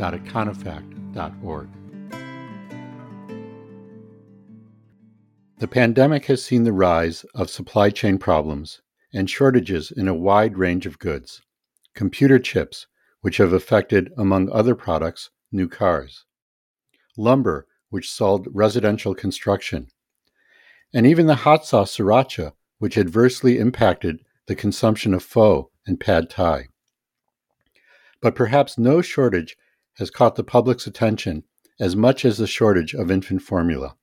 www.econofact.org. The pandemic has seen the rise of supply chain problems and shortages in a wide range of goods. Computer chips, which have affected, among other products, new cars, lumber, which stalled residential construction, and even the hot sauce sriracha, which adversely impacted the consumption of pho and pad thai but perhaps no shortage has caught the public's attention as much as the shortage of infant formula.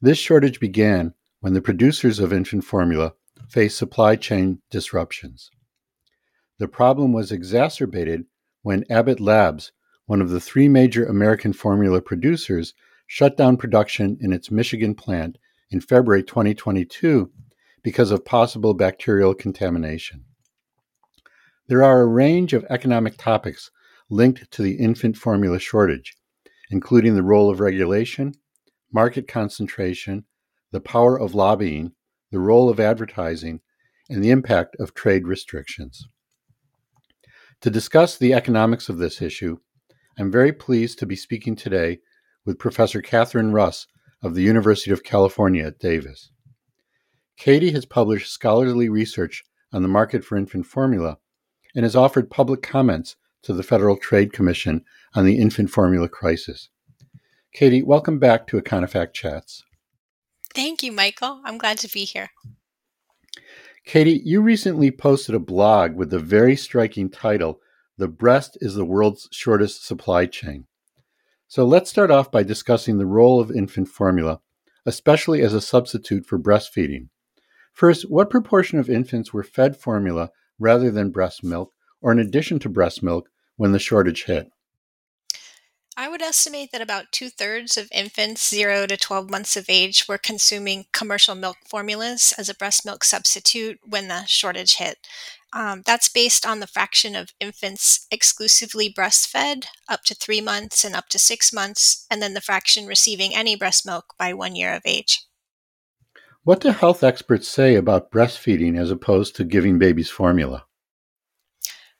This shortage began when the producers of infant formula faced supply chain disruptions. The problem was exacerbated when Abbott Labs, one of the three major American formula producers, shut down production in its Michigan plant in February 2022 because of possible bacterial contamination. There are a range of economic topics linked to the infant formula shortage, including the role of regulation, market concentration, the power of lobbying, the role of advertising, and the impact of trade restrictions. To discuss the economics of this issue, I'm very pleased to be speaking today with Professor Katheryn Russ of the University of California at Davis. Katie has published scholarly research on the market for infant formula and has offered public comments to the Federal Trade Commission on the infant formula crisis. Katie, welcome back to Econofact Chats. Thank you, Michael. I'm glad to be here. Katie, you recently posted a blog with the very striking title, The Breast is the World's Shortest Supply Chain. So let's start off by discussing the role of infant formula, especially as a substitute for breastfeeding. First, what proportion of infants were fed formula rather than breast milk or in addition to breast milk when the shortage hit? I would estimate that about two thirds of infants 0 to 12 months of age were consuming commercial milk formulas as a breast milk substitute when the shortage hit. Um, that's based on the fraction of infants exclusively breastfed up to three months and up to six months, and then the fraction receiving any breast milk by one year of age. What do health experts say about breastfeeding as opposed to giving babies formula?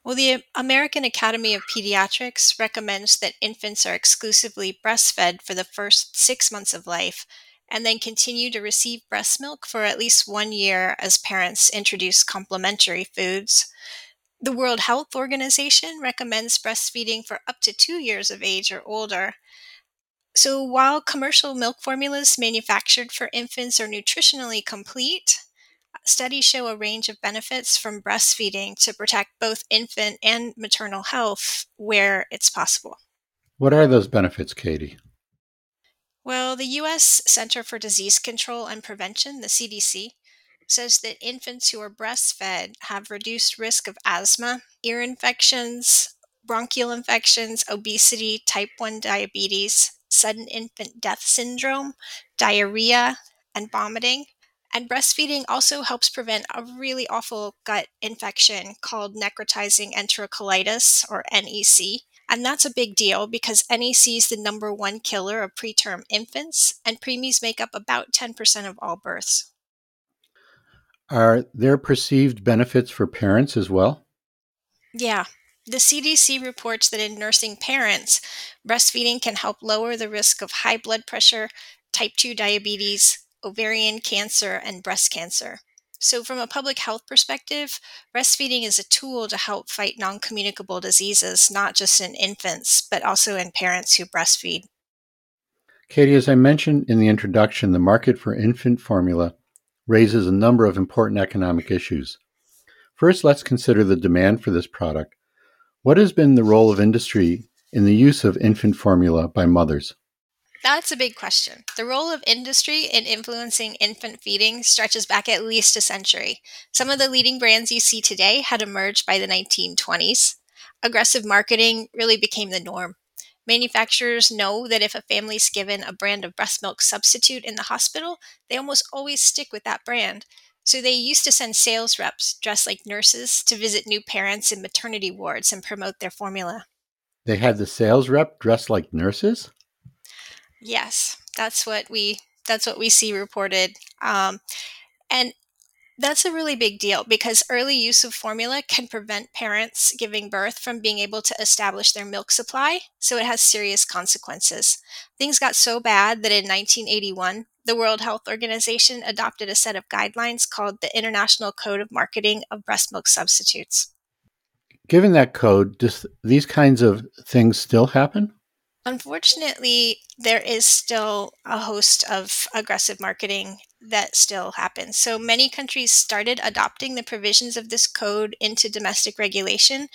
Well, the American Academy of Pediatrics recommends that infants are exclusively breastfed for the first six months of life and then continue to receive breast milk for at least one year as parents introduce complementary foods. The World Health Organization recommends breastfeeding for up to two years of age or older, so, while commercial milk formulas manufactured for infants are nutritionally complete, studies show a range of benefits from breastfeeding to protect both infant and maternal health where it's possible. What are those benefits, Katie? Well, the U.S. Center for Disease Control and Prevention, the CDC, says that infants who are breastfed have reduced risk of asthma, ear infections, bronchial infections, obesity, type 1 diabetes, sudden infant death syndrome, diarrhea, and vomiting. And breastfeeding also helps prevent a really awful gut infection called necrotizing enterocolitis, or NEC. And that's a big deal because NEC is the number one killer of preterm infants, and preemies make up about 10% of all births. Are there perceived benefits for parents as well? Yeah, the CDC reports that in nursing parents, breastfeeding can help lower the risk of high blood pressure, type 2 diabetes, ovarian cancer, and breast cancer. So, from a public health perspective, breastfeeding is a tool to help fight non communicable diseases, not just in infants, but also in parents who breastfeed. Katie, as I mentioned in the introduction, the market for infant formula raises a number of important economic issues. First, let's consider the demand for this product what has been the role of industry in the use of infant formula by mothers? That's a big question. The role of industry in influencing infant feeding stretches back at least a century. Some of the leading brands you see today had emerged by the 1920s. Aggressive marketing really became the norm. Manufacturers know that if a family's given a brand of breast milk substitute in the hospital, they almost always stick with that brand. So they used to send sales reps dressed like nurses to visit new parents in maternity wards and promote their formula. They had the sales rep dressed like nurses? Yes, that's what we that's what we see reported. Um, and that's a really big deal because early use of formula can prevent parents giving birth from being able to establish their milk supply, so it has serious consequences. Things got so bad that in 1981, the World Health Organization adopted a set of guidelines called the International Code of Marketing of Breast Milk Substitutes. Given that code, do these kinds of things still happen? Unfortunately, there is still a host of aggressive marketing that still happens. So many countries started adopting the provisions of this code into domestic regulation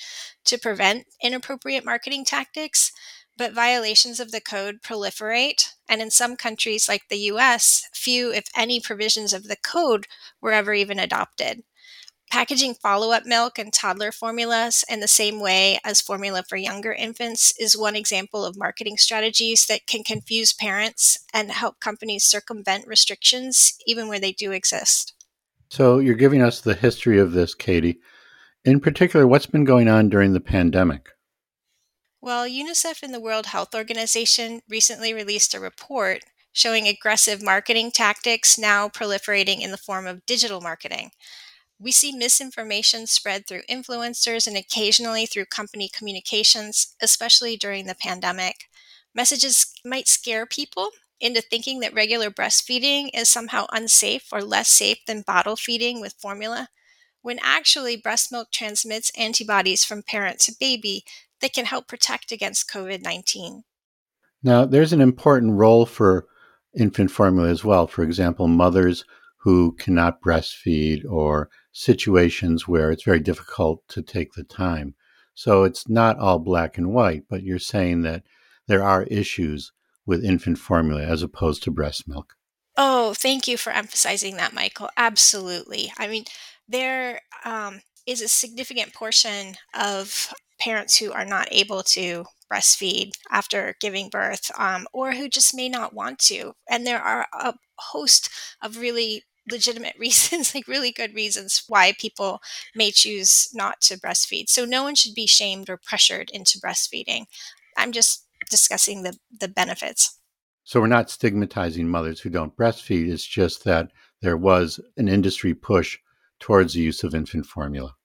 to prevent inappropriate marketing tactics, but violations of the code proliferate. And in some countries, like the US, few, if any, provisions of the code were ever even adopted. Packaging follow up milk and toddler formulas in the same way as formula for younger infants is one example of marketing strategies that can confuse parents and help companies circumvent restrictions even where they do exist. So, you're giving us the history of this, Katie. In particular, what's been going on during the pandemic? Well, UNICEF and the World Health Organization recently released a report showing aggressive marketing tactics now proliferating in the form of digital marketing. We see misinformation spread through influencers and occasionally through company communications, especially during the pandemic. Messages might scare people into thinking that regular breastfeeding is somehow unsafe or less safe than bottle feeding with formula, when actually breast milk transmits antibodies from parent to baby that can help protect against COVID 19. Now, there's an important role for infant formula as well. For example, mothers who cannot breastfeed or situations where it's very difficult to take the time. So it's not all black and white, but you're saying that there are issues with infant formula as opposed to breast milk. Oh, thank you for emphasizing that, Michael. Absolutely. I mean, there um, is a significant portion of parents who are not able to breastfeed after giving birth um, or who just may not want to. And there are a host of really legitimate reasons, like really good reasons why people may choose not to breastfeed. So no one should be shamed or pressured into breastfeeding. I'm just discussing the, the benefits. So we're not stigmatizing mothers who don't breastfeed. It's just that there was an industry push towards the use of infant formula.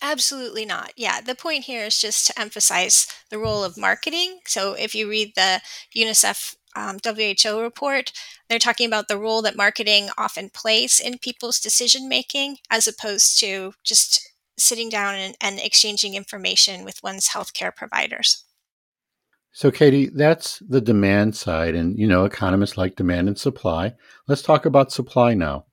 Absolutely not. Yeah, the point here is just to emphasize the role of marketing. So if you read the UNICEF um, WHO report, they're talking about the role that marketing often plays in people's decision making as opposed to just sitting down and, and exchanging information with one's healthcare providers. So, Katie, that's the demand side. And, you know, economists like demand and supply. Let's talk about supply now.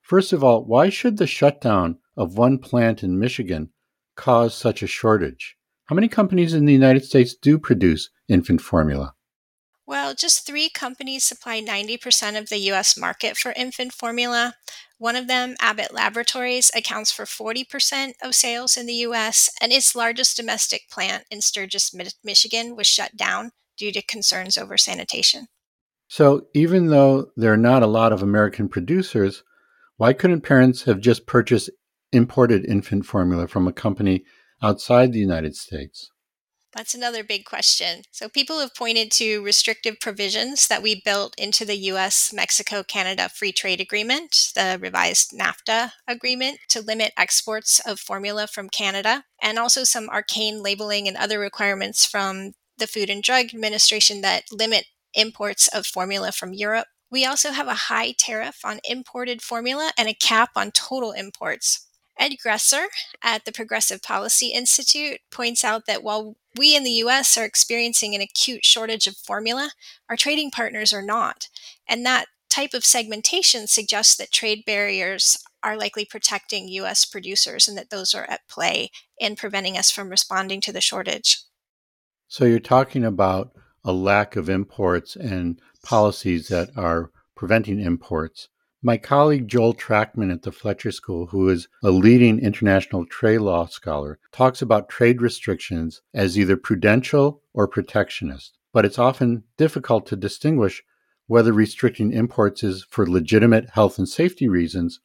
First of all, why should the shutdown of one plant in Michigan cause such a shortage? How many companies in the United States do produce infant formula? Well, just three companies supply 90% of the US market for infant formula. One of them, Abbott Laboratories, accounts for 40% of sales in the US, and its largest domestic plant in Sturgis, Michigan, was shut down due to concerns over sanitation. So, even though there are not a lot of American producers, why couldn't parents have just purchased imported infant formula from a company outside the United States? That's another big question. So, people have pointed to restrictive provisions that we built into the US Mexico Canada Free Trade Agreement, the revised NAFTA agreement, to limit exports of formula from Canada, and also some arcane labeling and other requirements from the Food and Drug Administration that limit imports of formula from Europe. We also have a high tariff on imported formula and a cap on total imports. Ed Gresser at the Progressive Policy Institute points out that while we in the US are experiencing an acute shortage of formula, our trading partners are not. And that type of segmentation suggests that trade barriers are likely protecting US producers and that those are at play in preventing us from responding to the shortage. So you're talking about a lack of imports and policies that are preventing imports, My colleague Joel Trachtman at the Fletcher School, who is a leading international trade law scholar, talks about trade restrictions as either prudential or protectionist, but it's often difficult to distinguish whether restricting imports is for legitimate health and safety reasons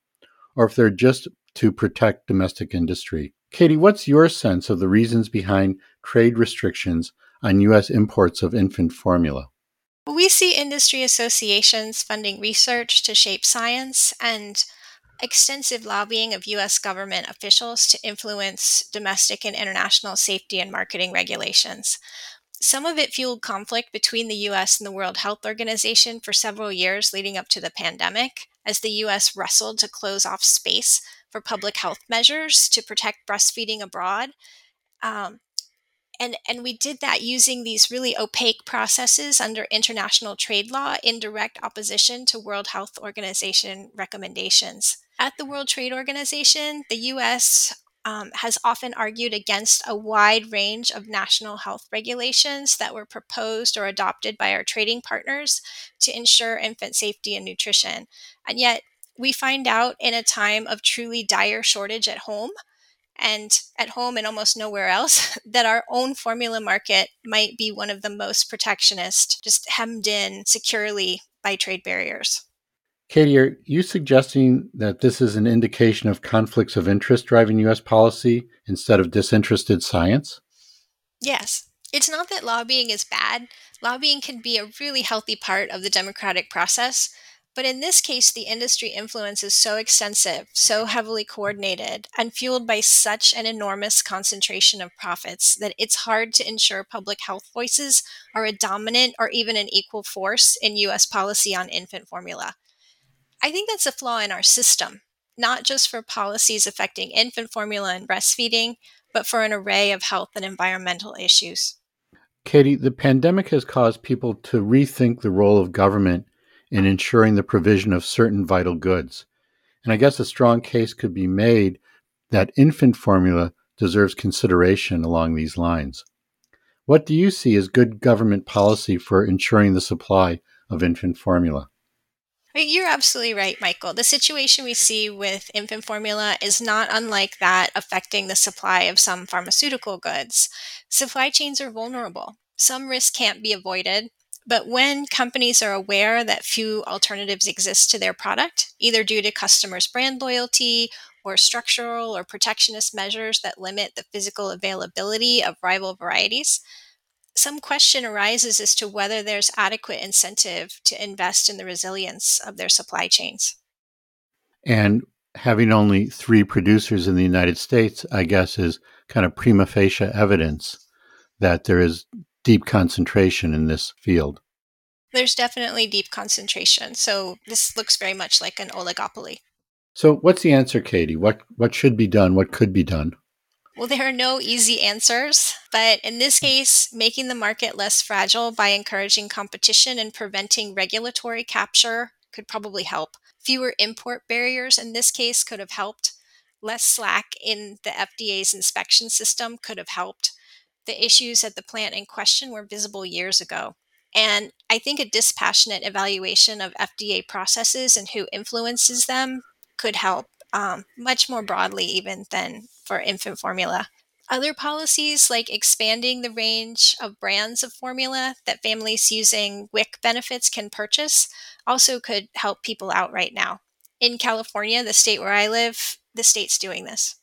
or if they're just to protect domestic industry. Katie, what's your sense of the reasons behind trade restrictions on U.S. imports of infant formula? We see industry associations funding research to shape science and extensive lobbying of U.S. government officials to influence domestic and international safety and marketing regulations. Some of it fueled conflict between the US and the World Health Organization for several years leading up to the pandemic, as the US wrestled to close off space for public health measures to protect breastfeeding abroad. Um, and, and we did that using these really opaque processes under international trade law in direct opposition to World Health Organization recommendations. At the World Trade Organization, the US um, has often argued against a wide range of national health regulations that were proposed or adopted by our trading partners to ensure infant safety and nutrition. And yet, we find out in a time of truly dire shortage at home and at home and almost nowhere else that our own formula market might be one of the most protectionist, just hemmed in securely by trade barriers. Katie, are you suggesting that this is an indication of conflicts of interest driving U.S. policy instead of disinterested science? Yes. It's not that lobbying is bad. Lobbying can be a really healthy part of the democratic process. But in this case, the industry influence is so extensive, so heavily coordinated, and fueled by such an enormous concentration of profits that it's hard to ensure public health voices are a dominant or even an equal force in US policy on infant formula. I think that's a flaw in our system, not just for policies affecting infant formula and breastfeeding, but for an array of health and environmental issues. Katie, the pandemic has caused people to rethink the role of government in ensuring the provision of certain vital goods. And I guess a strong case could be made that infant formula deserves consideration along these lines. What do you see as good government policy for ensuring the supply of infant formula? You're absolutely right, Michael. The situation we see with infant formula is not unlike that affecting the supply of some pharmaceutical goods. Supply chains are vulnerable. Some risk can't be avoided, but when companies are aware that few alternatives exist to their product, either due to customers' brand loyalty or structural or protectionist measures that limit the physical availability of rival varieties, some question arises as to whether there's adequate incentive to invest in the resilience of their supply chains. And having only three producers in the United States, I guess, is kind of prima facie evidence that there is deep concentration in this field. There's definitely deep concentration. So this looks very much like an oligopoly. So what's the answer, Katie? What what should be done? What could be done? Well, there are no easy answers, but in this case, making the market less fragile by encouraging competition and preventing regulatory capture could probably help. Fewer import barriers in this case could have helped. Less slack in the FDA's inspection system could have helped. The issues at the plant in question were visible years ago. And I think a dispassionate evaluation of FDA processes and who influences them could help um, much more broadly, even than for infant formula. Other policies, like expanding the range of brands of formula that families using WIC benefits can purchase, also could help people out right now. In California, the state where I live, the state's doing this.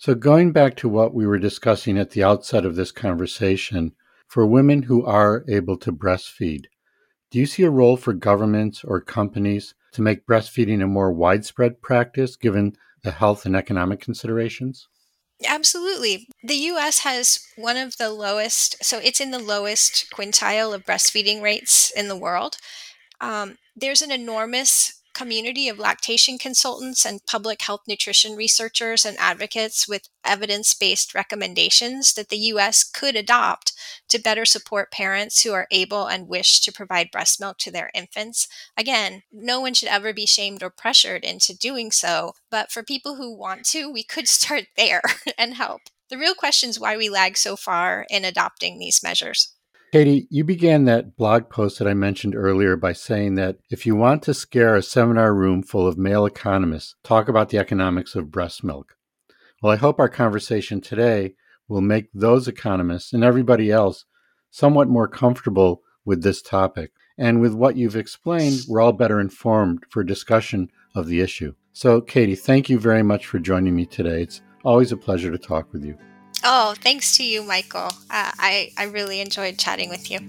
So, going back to what we were discussing at the outset of this conversation, for women who are able to breastfeed, do you see a role for governments or companies to make breastfeeding a more widespread practice given the health and economic considerations? Absolutely. The US has one of the lowest, so it's in the lowest quintile of breastfeeding rates in the world. Um, there's an enormous community of lactation consultants and public health nutrition researchers and advocates with evidence based recommendations that the U.S. could adopt to better support parents who are able and wish to provide breast milk to their infants. Again, no one should ever be shamed or pressured into doing so, but for people who want to, we could start there and help. The real question is why we lag so far in adopting these measures. Katie, you began that blog post that I mentioned earlier by saying that if you want to scare a seminar room full of male economists, talk about the economics of breast milk. Well, I hope our conversation today will make those economists and everybody else somewhat more comfortable with this topic. And with what you've explained, we're all better informed for discussion of the issue. So, Katie, thank you very much for joining me today. It's always a pleasure to talk with you. Oh, thanks to you, Michael. Uh, I, I really enjoyed chatting with you.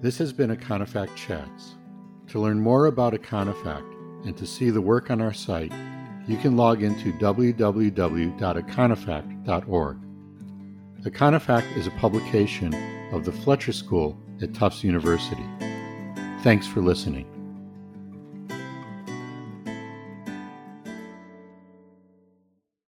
This has been Econofact Chats. To learn more about Econofact and to see the work on our site, you can log into www.econofact.org. Econofact is a publication of the Fletcher School at Tufts University. Thanks for listening.